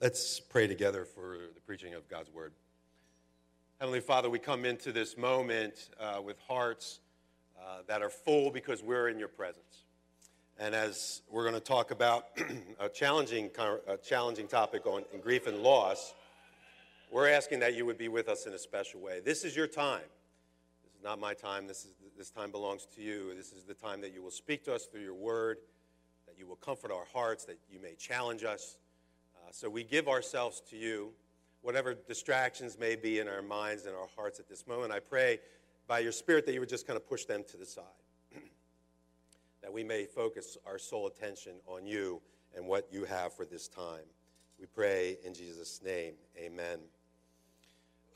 Let's pray together for the preaching of God's word. Heavenly Father, we come into this moment uh, with hearts uh, that are full because we're in your presence. And as we're going to talk about a challenging, a challenging topic on grief and loss, we're asking that you would be with us in a special way. This is your time. This is not my time. This, is, this time belongs to you. This is the time that you will speak to us through your word, that you will comfort our hearts, that you may challenge us uh, so we give ourselves to you, whatever distractions may be in our minds and our hearts at this moment. I pray by your Spirit that you would just kind of push them to the side, that we may focus our sole attention on you and what you have for this time. We pray in Jesus' name. Amen.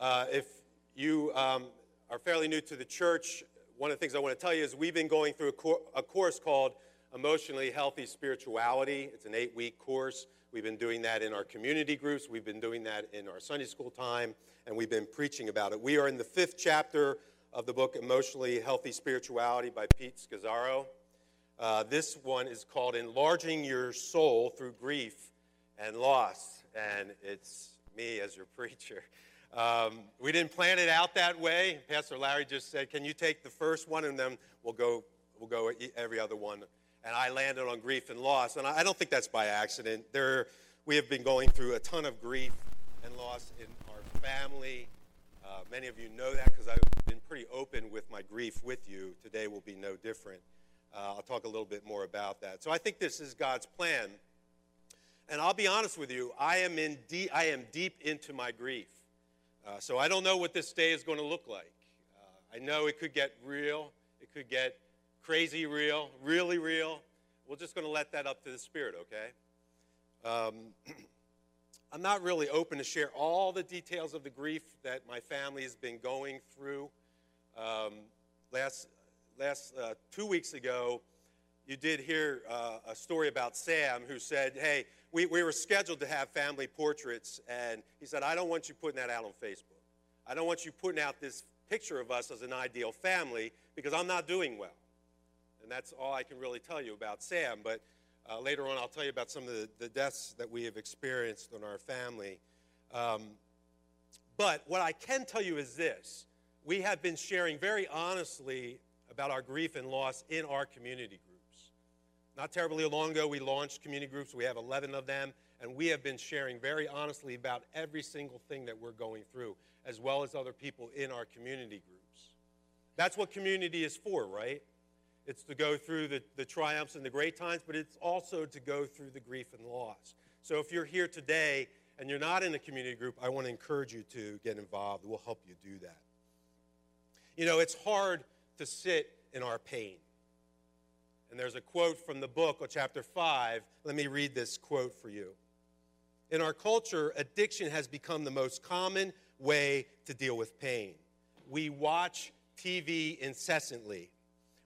Uh, if you um, are fairly new to the church, one of the things I want to tell you is we've been going through a, cor- a course called Emotionally Healthy Spirituality. It's an eight week course. We've been doing that in our community groups. We've been doing that in our Sunday school time, and we've been preaching about it. We are in the fifth chapter of the book Emotionally Healthy Spirituality by Pete Scazzero. Uh, this one is called Enlarging Your Soul Through Grief and Loss, and it's me as your preacher. Um, we didn't plan it out that way. Pastor Larry just said, "Can you take the first one, and then we'll go we'll go every other one and I landed on grief and loss. And I don't think that's by accident. There, we have been going through a ton of grief and loss in our family. Uh, many of you know that because I've been pretty open with my grief with you. Today will be no different. Uh, I'll talk a little bit more about that. So I think this is God's plan. And I'll be honest with you, I am, in deep, I am deep into my grief. Uh, so I don't know what this day is going to look like. Uh, I know it could get real, it could get crazy real, really real. We're just going to let that up to the Spirit, okay? Um, I'm not really open to share all the details of the grief that my family has been going through. Um, last last uh, two weeks ago, you did hear uh, a story about Sam who said, Hey, we, we were scheduled to have family portraits, and he said, I don't want you putting that out on Facebook. I don't want you putting out this picture of us as an ideal family because I'm not doing well. And that's all I can really tell you about Sam. But uh, later on, I'll tell you about some of the, the, deaths that we have experienced in our family. Um, but what I can tell you is this we have been sharing very honestly about our grief and loss in our community groups. Not terribly long ago, we launched community groups. We have 11 of them, and we have been sharing very honestly about every single thing that we're going through, as well as other people in our community groups. That's what community is for, right? It's to go through the, the triumphs and the great times, but it's also to go through the grief and loss. So if you're here today and you're not in a community group, I want to encourage you to get involved. We'll help you do that. You know, it's hard to sit in our pain. And there's a quote from the book, chapter 5. Let me read this quote for you. In our culture, addiction has become the most common way to deal with pain. We watch TV incessantly.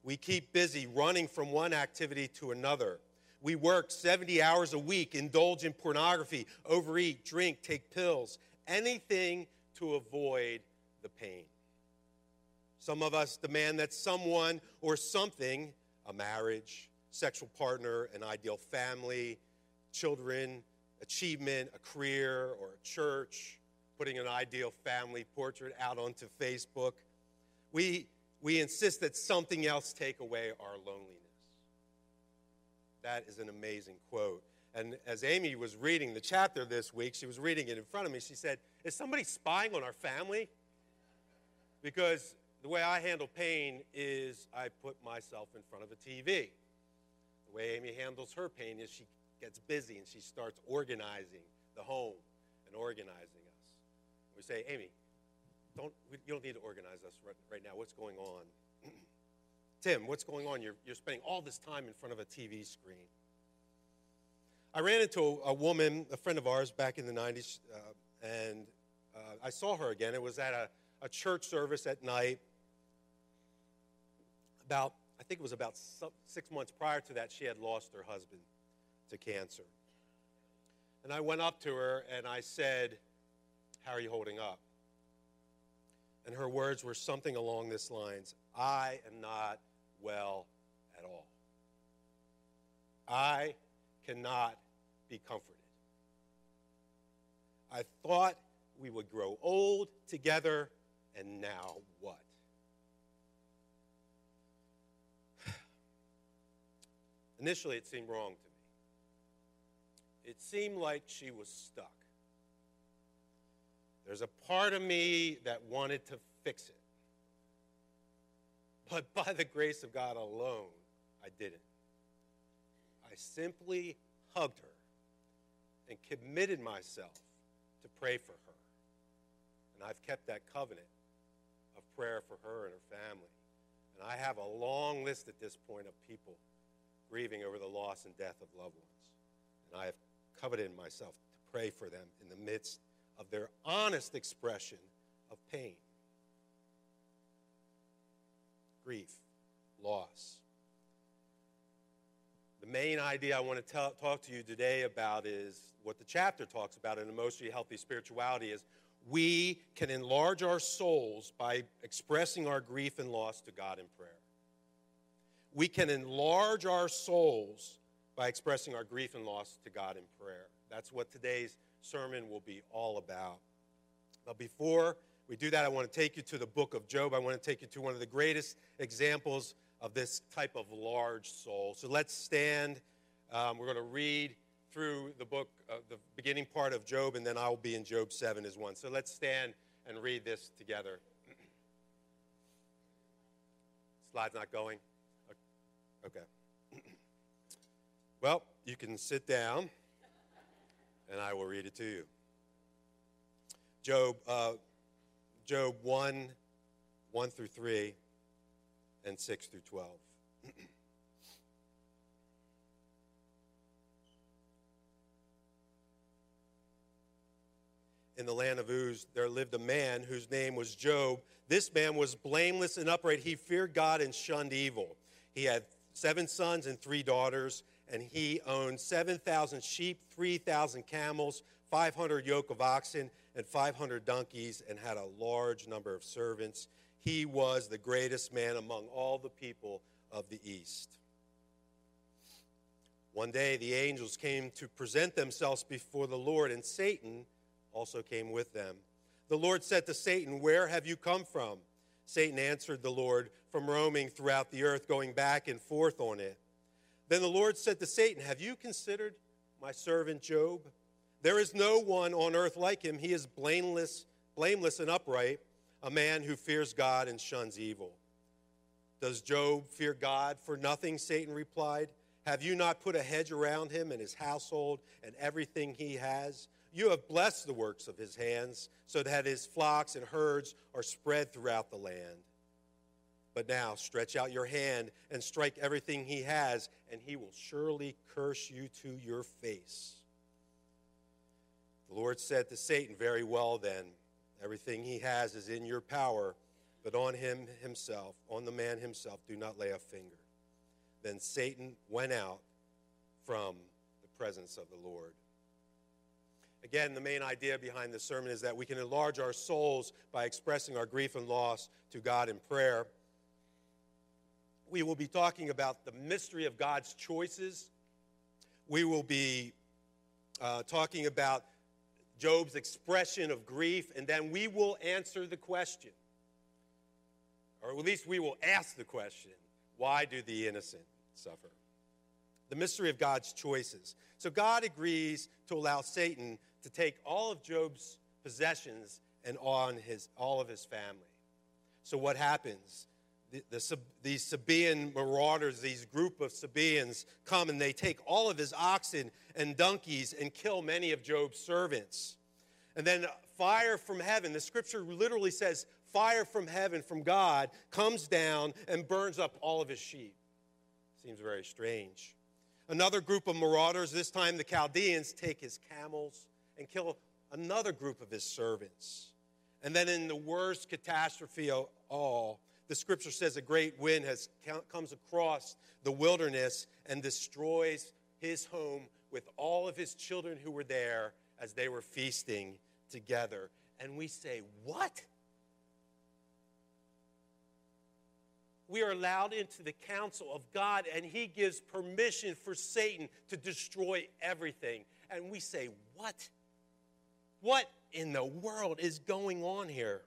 We keep busy running from one activity to another. We work 70 hours a week, indulge in pornography, overeat, drink, take pills, anything to avoid the pain. Some of us demand that someone or something, a marriage, sexual partner, an ideal family, children, achievement, a career, or a church, putting an ideal family portrait out onto Facebook. We we insist that something else take away our loneliness. That is an amazing quote. And as Amy was reading the chapter this week, she was reading it in front of me. She said, Is somebody spying on our family? Because the way I handle pain is I put myself in front of a TV. The way Amy handles her pain is she gets busy and she starts organizing the home and organizing us. We say, Amy, don't, you don't need to organize us right, right now. What's going on? Tim, what's going on? You're, you're spending all this time in front of a TV screen. I ran into a, a woman, a friend of ours back in the 90s, uh, and uh, I saw her again. It was at a, a church service at night. About, I think it was about six months prior to that, she had lost her husband to cancer. And I went up to her and I said, How are you holding up? And her words were something along this lines I am not well at all. I cannot be comforted. I thought we would grow old together, and now what? Initially, it seemed wrong to me. It seemed like she was stuck. There's a part of me that wanted to fix it. But by the grace of God alone, I didn't. I simply hugged her and committed myself to pray for her. And I've kept that covenant of prayer for her and her family. And I have a long list at this point of people grieving over the loss and death of loved ones. And I have coveted myself to pray for them in the midst of their honest expression of pain, grief, loss. The main idea I want to tell, talk to you today about is what the chapter talks about in emotionally healthy spirituality is we can enlarge our souls by expressing our grief and loss to God in prayer. We can enlarge our souls by expressing our grief and loss to God in prayer. That's what today's sermon will be all about. But before we do that, I want to take you to the book of Job. I want to take you to one of the greatest examples of this type of large soul. So let's stand. Um, we're going to read through the book, uh, the beginning part of Job, and then I'll be in Job 7 as one. So let's stand and read this together. Slide's not going? Okay. well, you can sit down, and I will read it to you. Job, uh, Job 1, 1 through 3, and 6 through 12. in the land of Uz, there lived a man whose name was Job. This man was blameless and upright. He feared God and shunned evil. He had seven sons and three daughters, and he owned 7,000 sheep, 3,000 camels, 500 yoke of oxen, and 500 donkeys, and had a large number of servants. He was the greatest man among all the people of the East. One day the angels came to present themselves before the Lord, and Satan also came with them. The Lord said to Satan, Where have you come from? Satan answered the Lord, From roaming throughout the earth, going back and forth on it. Then the Lord said to Satan, Have you considered my servant Job? There is no one on earth like him. He is blameless, blameless and upright, a man who fears God and shuns evil. Does Job fear God for nothing? Satan replied. Have you not put a hedge around him and his household and everything he has? You have blessed the works of his hands, so that his flocks and herds are spread throughout the land. But now stretch out your hand and strike everything he has, and he will surely curse you to your face. The Lord said to Satan, Very well then, everything he has is in your power, but on him himself, on the man himself, do not lay a finger. Then Satan went out from the presence of the Lord. Again, the main idea behind this sermon is that we can enlarge our souls by expressing our grief and loss to God in prayer. We will be talking about the mystery of God's choices. We will be uh, talking about Job's expression of grief, and then we will answer the question, or at least we will ask the question why do the innocent suffer? The mystery of God's choices. So God agrees to allow Satan to take all of Job's possessions and on his, all of his family. So what happens? The, the, these Sabaean marauders, these group of Sabaeans, come and they take all of his oxen and donkeys and kill many of Job's servants. And then fire from heaven, the scripture literally says, fire from heaven, from God, comes down and burns up all of his sheep. Seems very strange. Another group of marauders, this time the Chaldeans, take his camels and kill another group of his servants. And then, in the worst catastrophe of all, the scripture says a great wind has comes across the wilderness and destroys his home with all of his children who were there as they were feasting together. And we say, What? We are allowed into the counsel of God, and He gives permission for Satan to destroy everything. And we say, What? What in the world is going on here?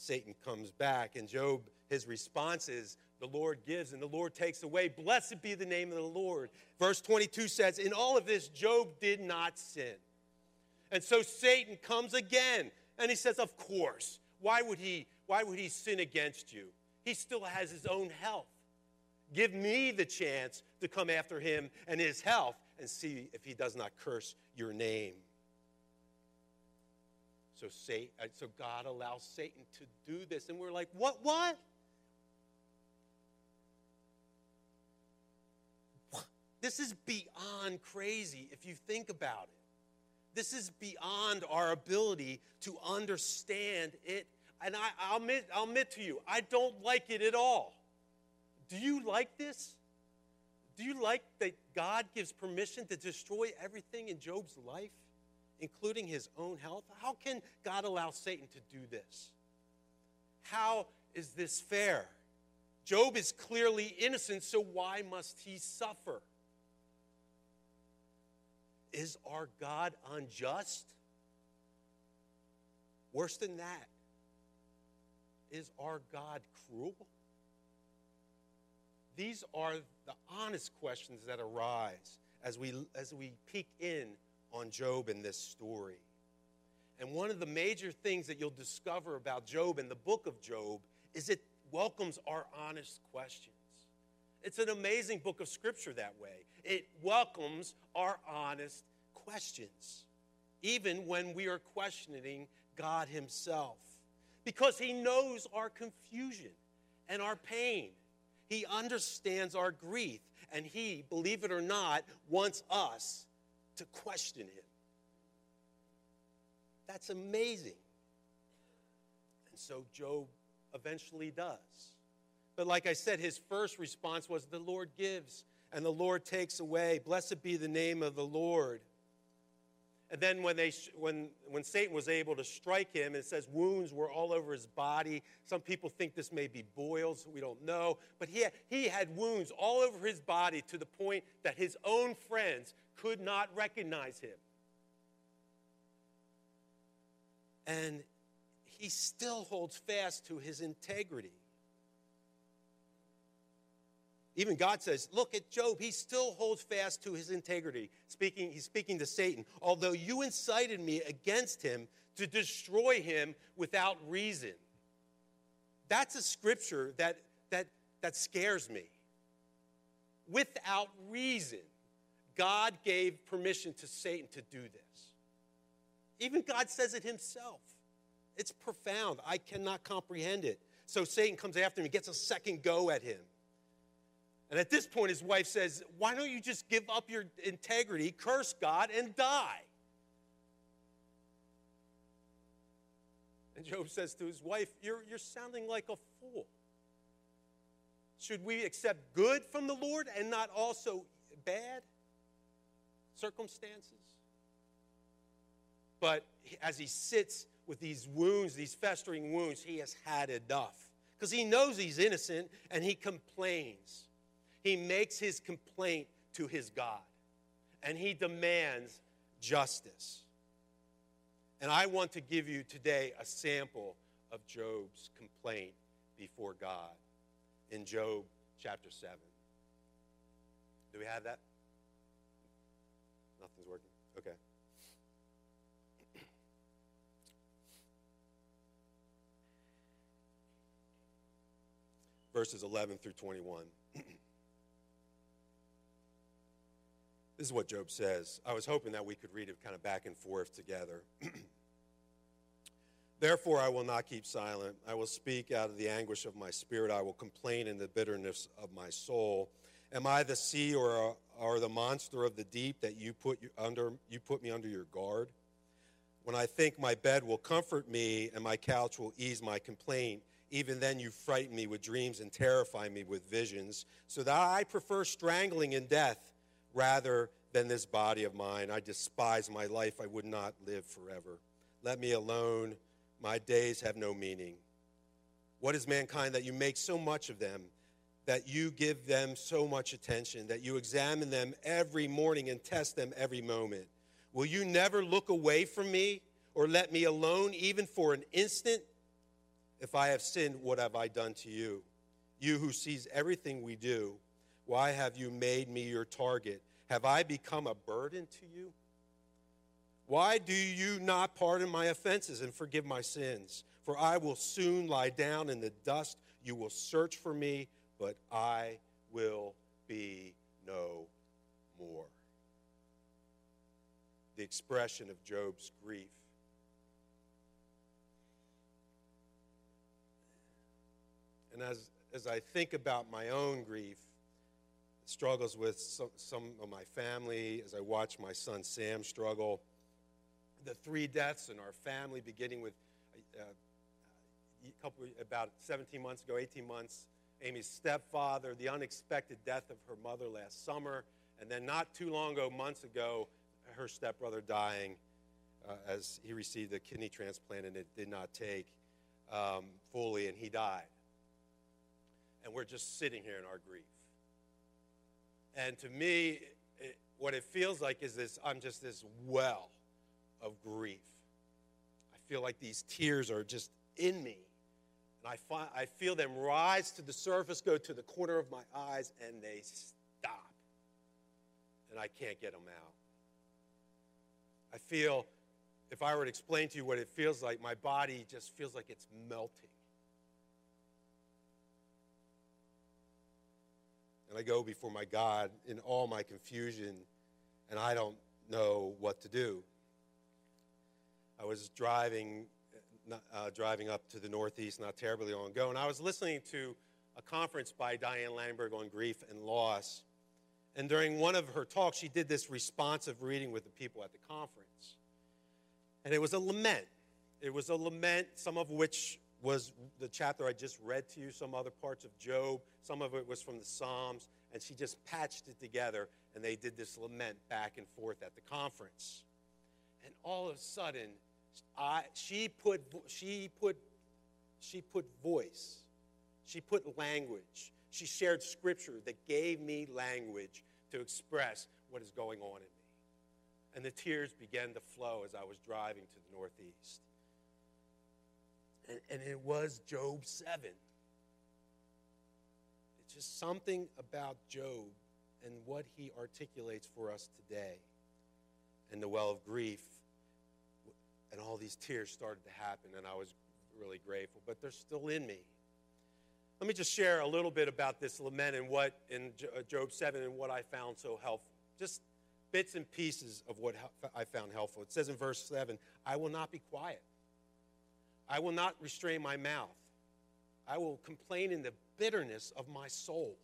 Satan comes back, and Job, his response is, The Lord gives and the Lord takes away. Blessed be the name of the Lord. Verse 22 says, In all of this, Job did not sin. And so Satan comes again, and he says, Of course. Why would he, why would he sin against you? He still has his own health. Give me the chance to come after him and his health and see if he does not curse your name. So, uh, so God allows Satan to do this. And we're like, what, what? This is beyond crazy if you think about it. This is beyond our ability to understand it. And I, will admit, I'll admit to you, I don't like it at all. Do you like this? Do you like that God gives permission to destroy everything in Job's life? Including his own health? How can God allow Satan to do this? How is this fair? Job is clearly innocent, so why must he suffer? Is our God unjust? Worse than that, is our God cruel? These are the honest questions that arise as we, as we peek in on Job in this story. And one of the major things that you'll discover about Job in the book of Job is it welcomes our honest questions. It's an amazing book of scripture that way. It welcomes our honest questions, even when we are questioning God Himself, because He knows our confusion and our pain. He understands our grief, and He, believe it or not, wants us to question him. That's amazing. And so Job eventually does. But like I said, his first response was, The Lord gives and the Lord takes away. Blessed be the name of the Lord. And then when, they, when, when Satan was able to strike him, it says wounds were all over his body. Some people think this may be boils. We don't know. But he had, he had wounds all over his body to the point that his own friends could not recognize him. And he still holds fast to his integrity. Even God says, look at Job, he still holds fast to his integrity. Speaking, he's speaking to Satan. Although you incited me against him to destroy him without reason. That's a scripture that, that, that scares me. Without reason. God gave permission to Satan to do this. Even God says it himself. It's profound. I cannot comprehend it. So Satan comes after him, he gets a second go at him. And at this point, his wife says, Why don't you just give up your integrity, curse God, and die? And Job says to his wife, You're, you're sounding like a fool. Should we accept good from the Lord and not also bad? Circumstances. But as he sits with these wounds, these festering wounds, he has had enough. Because he knows he's innocent and he complains. He makes his complaint to his God and he demands justice. And I want to give you today a sample of Job's complaint before God in Job chapter 7. Do we have that? Nothing's working? Okay. Verses 11 through 21. this is what Job says. I was hoping that we could read it kind of back and forth together. Therefore, I will not keep silent. I will speak out of the anguish of my spirit. I will complain in the bitterness of my soul. Am I the sea or, or the monster of the deep that you put, under, you put me under your guard? When I think my bed will comfort me and my couch will ease my complaint, even then you frighten me with dreams and terrify me with visions, so that I prefer strangling in death rather than this body of mine. I despise my life. I would not live forever. Let me alone. My days have no meaning. What is mankind that you make so much of them? That you give them so much attention, that you examine them every morning and test them every moment. Will you never look away from me or let me alone even for an instant? If I have sinned, what have I done to you? You who sees everything we do, why have you made me your target? Have I become a burden to you? Why do you not pardon my offenses and forgive my sins? For I will soon lie down in the dust. You will search for me, but I will be no more. The expression of Job's grief. And as, as I think about my own grief, struggles with some, some of my family, as I watch my son Sam struggle, the three deaths in our family, beginning with uh, a couple, about 17 months ago, 18 months, Amy's stepfather, the unexpected death of her mother last summer, and then not too long ago, months ago, her stepbrother dying uh, as he received a kidney transplant and it did not take um, fully, and he died. And we're just sitting here in our grief. And to me, it, what it feels like is this I'm just this well of grief. I feel like these tears are just in me. And I, I feel them rise to the surface, go to the corner of my eyes, and they stop. And I can't get them out. I feel, if I were to explain to you what it feels like, my body just feels like it's melting. And I go before my God in all my confusion, and I don't know what to do. I was driving, uh, driving up to the Northeast not terribly long ago, and I was listening to a conference by Diane Langberg on grief and loss. And during one of her talks, she did this responsive reading with the people at the conference. And it was a lament. It was a lament, some of which was the chapter I just read to you, some other parts of Job, some of it was from the Psalms, and she just patched it together, and they did this lament back and forth at the conference. And all of a sudden, I, she, put, she, put, she put voice, she put language, she shared scripture that gave me language to express what is going on in me. And the tears began to flow as I was driving to the Northeast. And, and it was Job 7. It's just something about Job and what he articulates for us today. And the well of grief, and all these tears started to happen, and I was really grateful, but they're still in me. Let me just share a little bit about this lament and what in uh, Job 7 and what I found so helpful. Just bits and pieces of what I found helpful. It says in verse 7 I will not be quiet. I will not restrain my mouth. I will complain in the bitterness of my soul.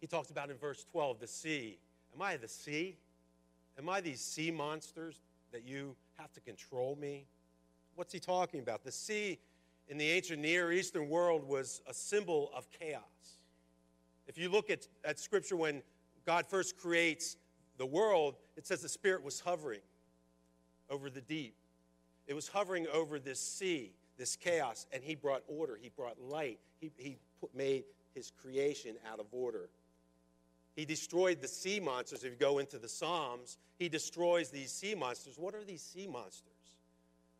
He talks about in verse 12 the sea. Am I the sea? Am I these sea monsters that you have to control me? What's he talking about? The sea in the ancient Near Eastern world was a symbol of chaos. If you look at, at Scripture, when God first creates the world, it says the Spirit was hovering over the deep. It was hovering over this sea, this chaos, and He brought order. He brought light. He, he put, made His creation out of order. He destroyed the sea monsters. If you go into the Psalms, He destroys these sea monsters. What are these sea monsters?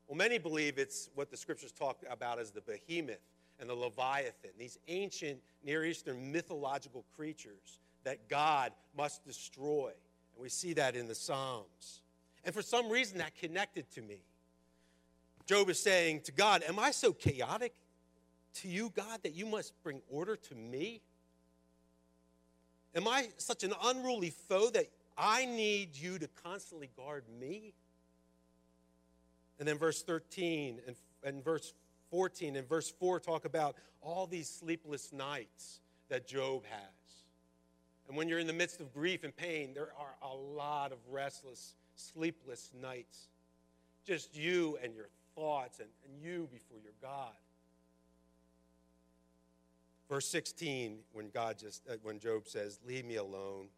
Well, many believe it's what the scriptures talk about as the behemoth and the leviathan, these ancient Near Eastern mythological creatures that God must destroy. And we see that in the Psalms. And for some reason, that connected to me. Job is saying to God, Am I so chaotic to you, God, that you must bring order to me? Am I such an unruly foe that I need you to constantly guard me? And then verse 13 and, and verse 14 and verse 4 talk about all these sleepless nights that Job has. And when you're in the midst of grief and pain, there are a lot of restless, sleepless nights. Just you and your thoughts and, and you before your God. Verse 16, when God just, uh, when Job says, "Leave me alone,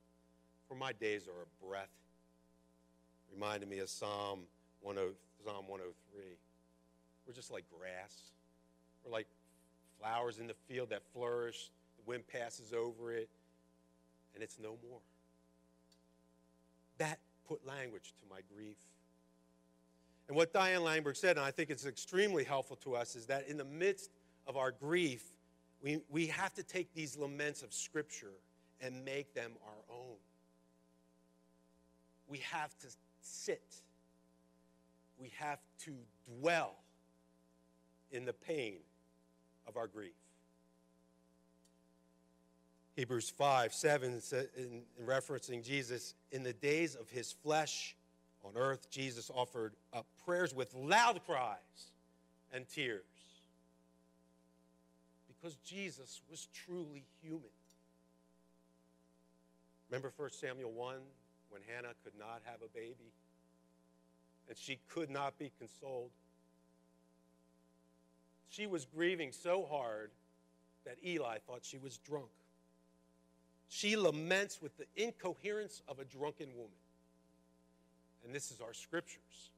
for my days are a breath," reminded me of Psalm 103. Psalm 103. We're just like grass. We're like flowers in the field that flourish. The wind passes over it, and it's no more. That put language to my grief. And what Diane Langberg said, and I think it's extremely helpful to us, is that in the midst of our grief, we, we have to take these laments of Scripture and make them our own. We have to sit, we have to dwell in the pain of our grief. Hebrews 5 7, in, in referencing Jesus, in the days of his flesh on earth, Jesus offered up prayers with loud cries and tears because Jesus was truly human. Remember 1 Samuel 1 when Hannah could not have a baby and she could not be consoled? She was grieving so hard that Eli thought she was drunk. She laments with the incoherence of a drunken woman. And this is our scriptures.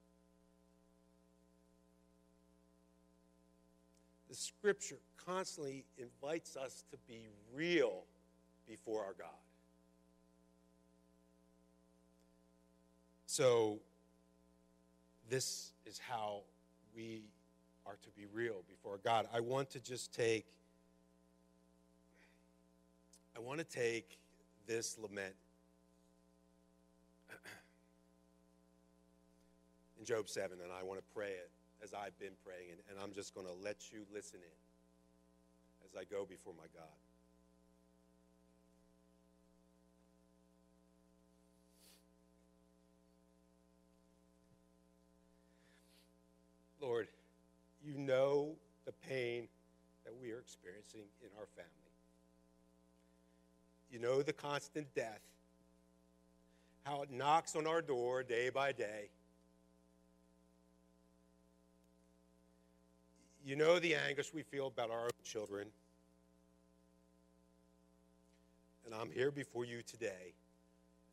The scripture constantly invites us to be real before our God. So, this is how we are to be real before God. I want to just take I want to take this lament in Job 7, and I want to pray it as I've been praying, and, and I'm just going to let you listen in as I go before my God. Lord, you know the pain that we are experiencing in our family. You know the constant death, how it knocks on our door day by day. You know the anguish we feel about our own children. And I'm here before you today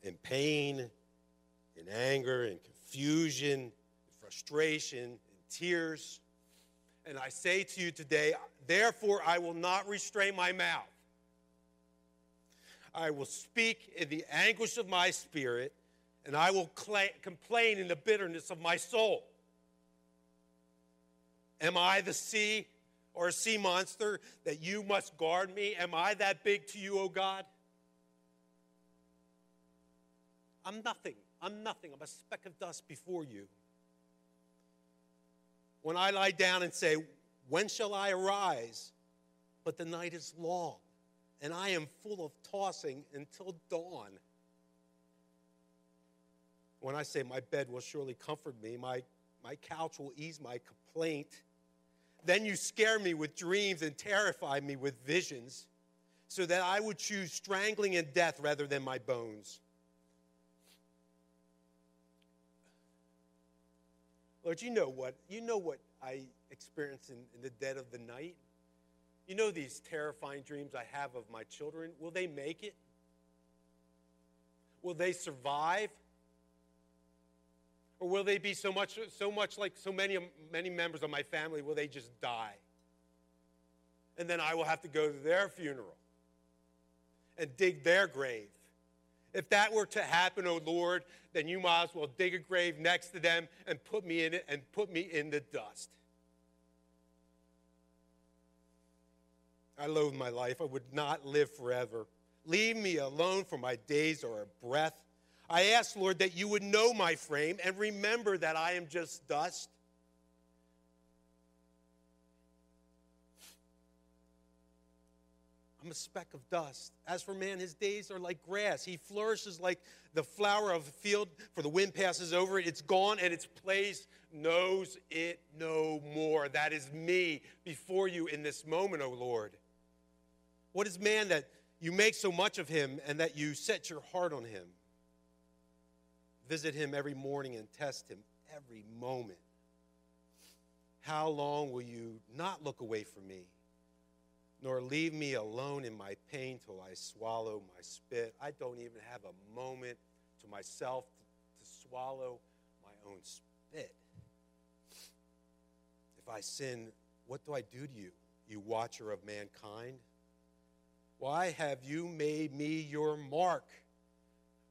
in pain, in anger, in confusion, in frustration, in tears. And I say to you today, therefore I will not restrain my mouth. I will speak in the anguish of my spirit, and I will cl- complain in the bitterness of my soul. Am I the sea or a sea monster that you must guard me? Am I that big to you, O God? I'm nothing. I'm nothing. I'm a speck of dust before you. When I lie down and say, When shall I arise? But the night is long and I am full of tossing until dawn. When I say my bed will surely comfort me, my, my couch will ease my complaint, then you scare me with dreams and terrify me with visions, so that I would choose strangling and death rather than my bones. Lord, you know what you know what I experience in, in the dead of the night. You know these terrifying dreams I have of my children? Will they make it? Will they survive? Or will they be so much, so much like so many, many members of my family, will they just die? And then I will have to go to their funeral and dig their grave. If that were to happen, oh Lord, then you might as well dig a grave next to them and put me in it and put me in the dust. I loathe my life. I would not live forever. Leave me alone for my days are a breath. I ask, Lord, that you would know my frame and remember that I am just dust. I'm a speck of dust. As for man, his days are like grass. He flourishes like the flower of the field, for the wind passes over it. It's gone, and its place knows it no more. That is me before you in this moment, O Lord. What is man that you make so much of him and that you set your heart on him? Visit him every morning and test him every moment. How long will you not look away from me, nor leave me alone in my pain till I swallow my spit? I don't even have a moment to myself to, to swallow my own spit. If I sin, what do I do to you, you watcher of mankind? Why have you made me your mark?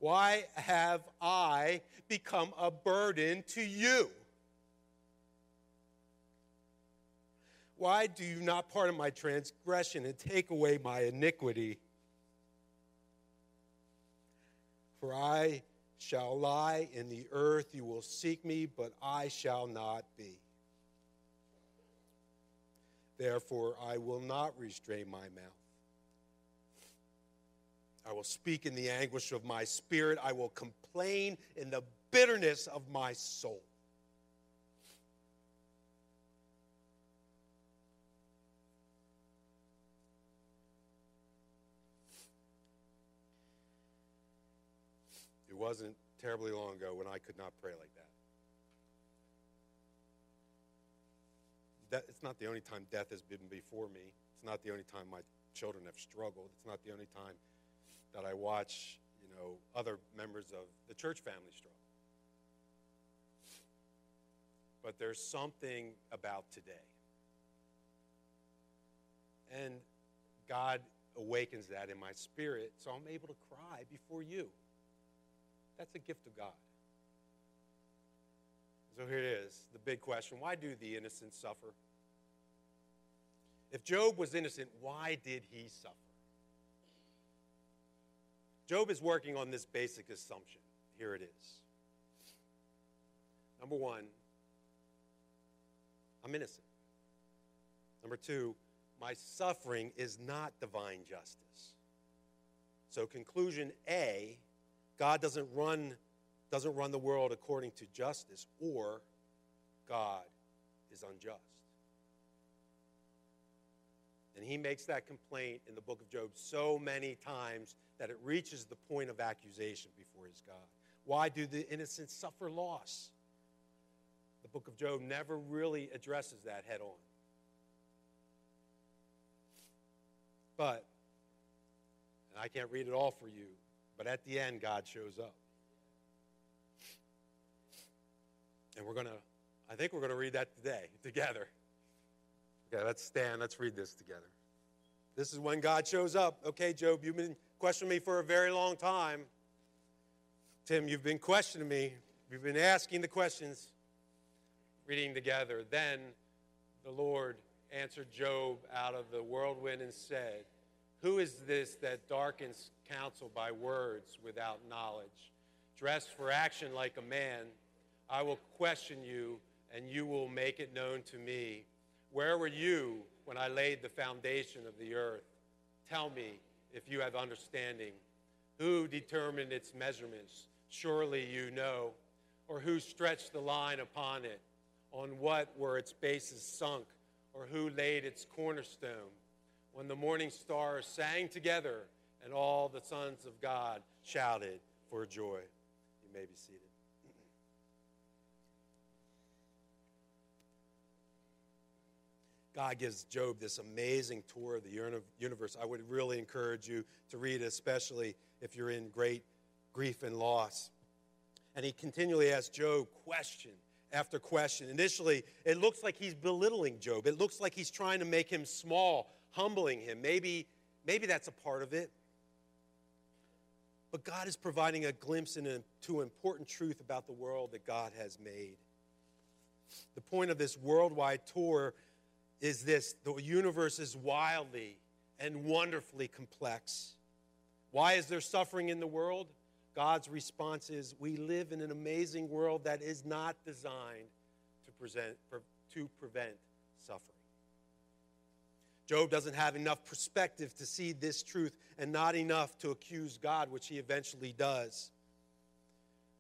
Why have I become a burden to you? Why do you not pardon my transgression and take away my iniquity? For I shall lie in the earth, you will seek me, but I shall not be. Therefore, I will not restrain my mouth. I will speak in the anguish of my spirit. I will complain in the bitterness of my soul. It wasn't terribly long ago when I could not pray like that. that. It's not the only time death has been before me. It's not the only time my children have struggled. It's not the only time that I watch, you know, other members of the church family struggle. But there's something about today. And God awakens that in my spirit, so I'm able to cry before you. That's a gift of God. So here it is the big question why do the innocent suffer? If Job was innocent, why did he suffer? Job is working on this basic assumption. Here it is. Number one, I'm innocent. Number two, my suffering is not divine justice. So, conclusion A God doesn't run, doesn't run the world according to justice, or God is unjust. And he makes that complaint in the book of Job so many times that it reaches the point of accusation before his God. Why do the innocent suffer loss? The book of Job never really addresses that head on. But, and I can't read it all for you, but at the end, God shows up. And we're going to, I think we're going to read that today together. Okay, let's stand. Let's read this together. This is when God shows up. Okay, Job, you've been questioning me for a very long time. Tim, you've been questioning me. You've been asking the questions. Reading together. Then the Lord answered Job out of the whirlwind and said, who is this that darkens counsel by words without knowledge? Dressed for action like a man, I will question you, and you will make it known to me. Where were you when I laid the foundation of the earth? Tell me if you have understanding. Who determined its measurements? Surely you know. Or who stretched the line upon it? On what were its bases sunk? Or who laid its cornerstone? when the morning stars sang together and all the sons of God shouted for joy. You may be seated. God gives Job this amazing tour of the universe. I would really encourage you to read especially if you're in great grief and loss. And he continually asks Job question after question. Initially, it looks like he's belittling Job. It looks like he's trying to make him small, humbling him. Maybe, maybe that's a part of it. But God is providing a glimpse into important truth about the world that God has made. The point of this worldwide tour is this the universe is wildly and wonderfully complex. Why is there suffering in the world? God's response is we live in an amazing world that is not designed to, present, to prevent suffering. Job doesn't have enough perspective to see this truth and not enough to accuse God, which he eventually does.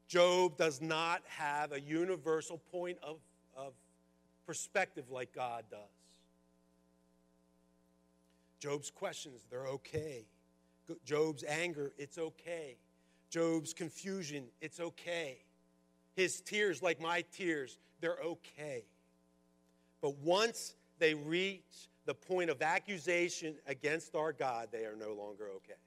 Job does not have a universal point of, of perspective like God does. Job's questions, they're okay. Job's anger, it's okay. Job's confusion, it's okay. His tears, like my tears, they're okay. But once they reach the point of accusation against our God, they are no longer okay.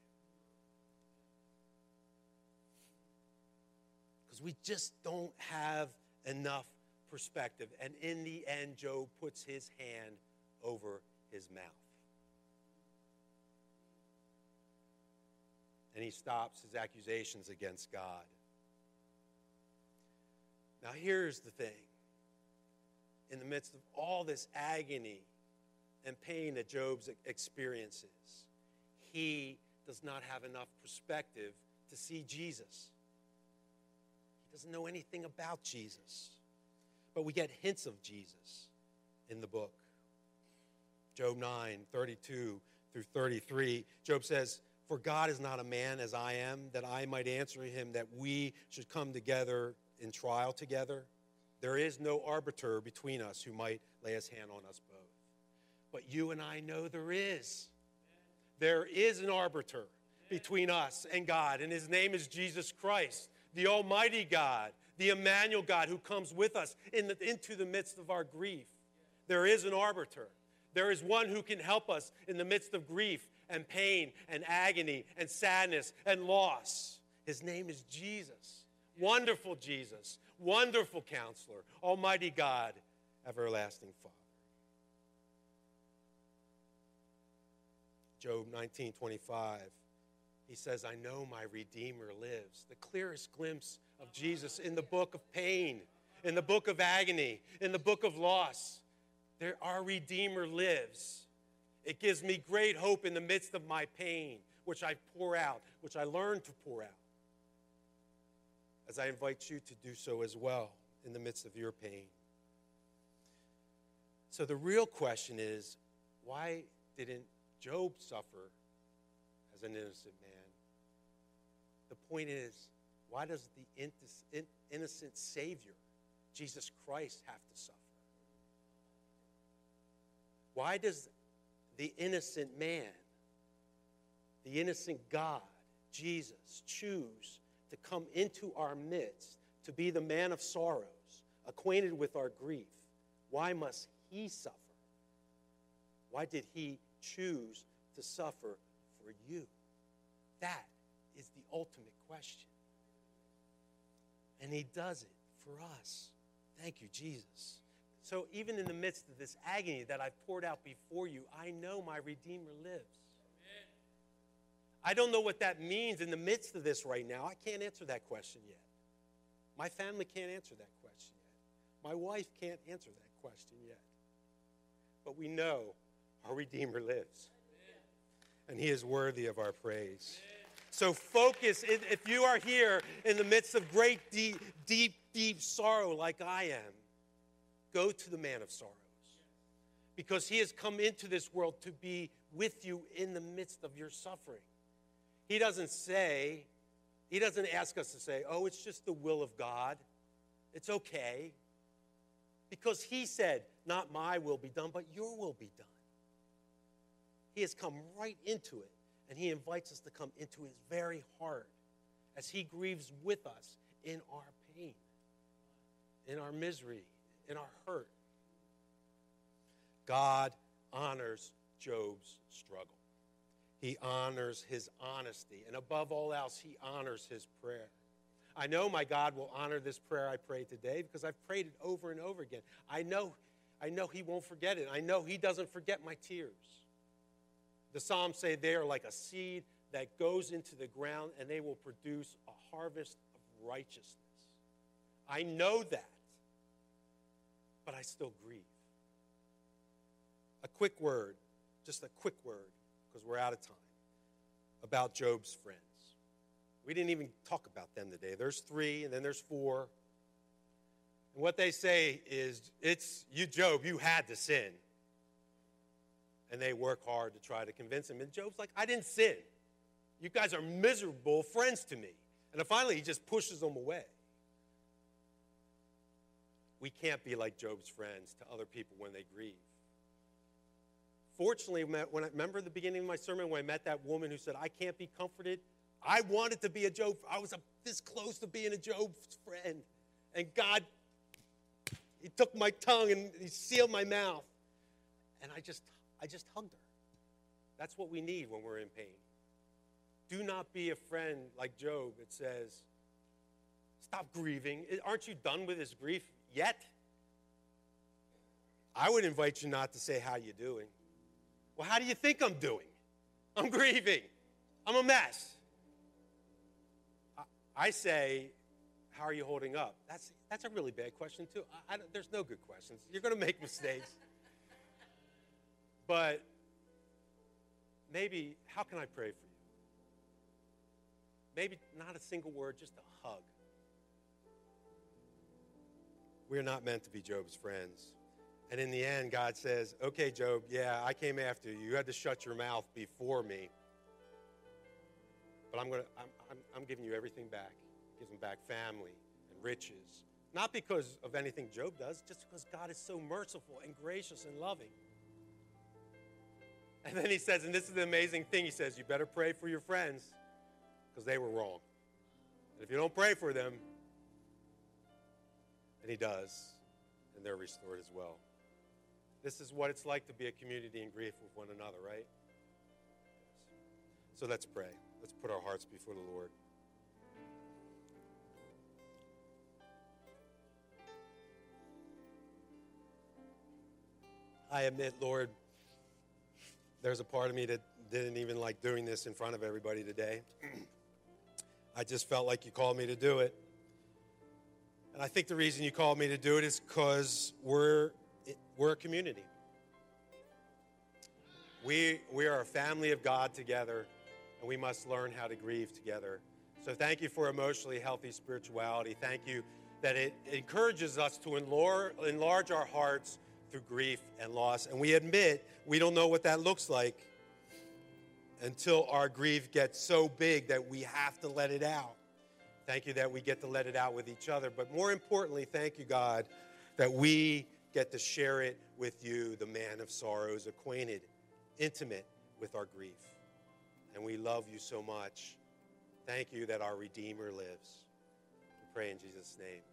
Because we just don't have enough perspective. And in the end, Job puts his hand over his mouth. And he stops his accusations against God. Now, here's the thing in the midst of all this agony and pain that Job experiences, he does not have enough perspective to see Jesus. He doesn't know anything about Jesus. But we get hints of Jesus in the book. Job 9, 32 through 33. Job says, For God is not a man as I am, that I might answer him, that we should come together in trial together. There is no arbiter between us who might lay his hand on us both. But you and I know there is. There is an arbiter between us and God, and his name is Jesus Christ, the Almighty God, the Emmanuel God who comes with us in the, into the midst of our grief. There is an arbiter. There is one who can help us in the midst of grief and pain and agony and sadness and loss. His name is Jesus. Wonderful Jesus, wonderful counselor, Almighty God, everlasting Father. Job 19 25. He says, I know my Redeemer lives. The clearest glimpse of Jesus in the book of pain, in the book of agony, in the book of loss. There, our Redeemer lives. It gives me great hope in the midst of my pain, which I pour out, which I learn to pour out. As I invite you to do so as well in the midst of your pain. So the real question is why didn't Job suffer as an innocent man? The point is, why does the innocent Savior, Jesus Christ, have to suffer? Why does the innocent man, the innocent God, Jesus, choose to come into our midst to be the man of sorrows, acquainted with our grief? Why must he suffer? Why did he choose to suffer for you? That is the ultimate question. And he does it for us. Thank you, Jesus. So even in the midst of this agony that I've poured out before you, I know my Redeemer lives. I don't know what that means in the midst of this right now. I can't answer that question yet. My family can't answer that question yet. My wife can't answer that question yet. But we know our Redeemer lives. And he is worthy of our praise. So focus, if you are here in the midst of great, deep, deep, deep sorrow like I am, go to the man of sorrows. Because he has come into this world to be with you in the midst of your suffering. He doesn't say, he doesn't ask us to say, oh, it's just the will of God. It's okay. Because he said, not my will be done, but your will be done. He has come right into it and he invites us to come into his very heart as he grieves with us in our pain, in our misery, in our hurt. God honors Job's struggle. He honors his honesty. And above all else, he honors his prayer. I know my God will honor this prayer I pray today because I've prayed it over and over again. I know, I know he won't forget it. I know he doesn't forget my tears. The Psalms say they are like a seed that goes into the ground and they will produce a harvest of righteousness. I know that, but I still grieve. A quick word, just a quick word, because we're out of time, about Job's friends. We didn't even talk about them today. There's three, and then there's four. And what they say is, it's you, Job, you had to sin and they work hard to try to convince him. And Job's like, I didn't sin. You guys are miserable friends to me. And finally, he just pushes them away. We can't be like Job's friends to other people when they grieve. Fortunately, when I remember the beginning of my sermon when I met that woman who said, I can't be comforted, I wanted to be a Job. I was this close to being a Job's friend. And God, He took my tongue and He sealed my mouth. And I just I just hugged her. That's what we need when we're in pain. Do not be a friend like Job that says, Stop grieving. Aren't you done with this grief yet? I would invite you not to say, How you doing? Well, how do you think I'm doing? I'm grieving. I'm a mess. I say, How are you holding up? That's, that's a really bad question, too. I, I there's no good questions. You're going to make mistakes. but maybe, How can I pray for you? Maybe not a single word, just a hug. We're not meant to be Job's friends. And in the end, God says, Okay, Job, yeah, I came after you. You had to shut your mouth before me. But I'm, gonna, I'm, I'm, I'm giving you everything back. Gives him back family and riches. Not because of anything Job does, just because God is so merciful and gracious and loving. And then he says, and this is the amazing thing, he says, you better pray for your friends because they were wrong. And if you don't pray for them, and he does, and they're restored as well. This is what it's like to be a community in grief with one another, right? So let's pray. Let's put our hearts before the Lord. I admit, Lord, there's a part of me that didn't even like doing this in front of everybody today. I just felt like you called me to do it. And I think the reason you called me to do it is because we're, we're a community. We, we are a family of God together, and we must learn how to grieve together. So thank you for emotionally healthy spirituality. Thank you that it encourages us to enlarge our hearts through grief and loss. And we admit we don't know what that looks like until our grief gets so big that we have to let it out. Thank you that we get to let it out with each other. But more importantly, thank you, God, that we get to share it with you, the man of sorrows, acquainted, intimate with our grief. And we love you so much. Thank you that our Redeemer lives. We pray in Jesus' name.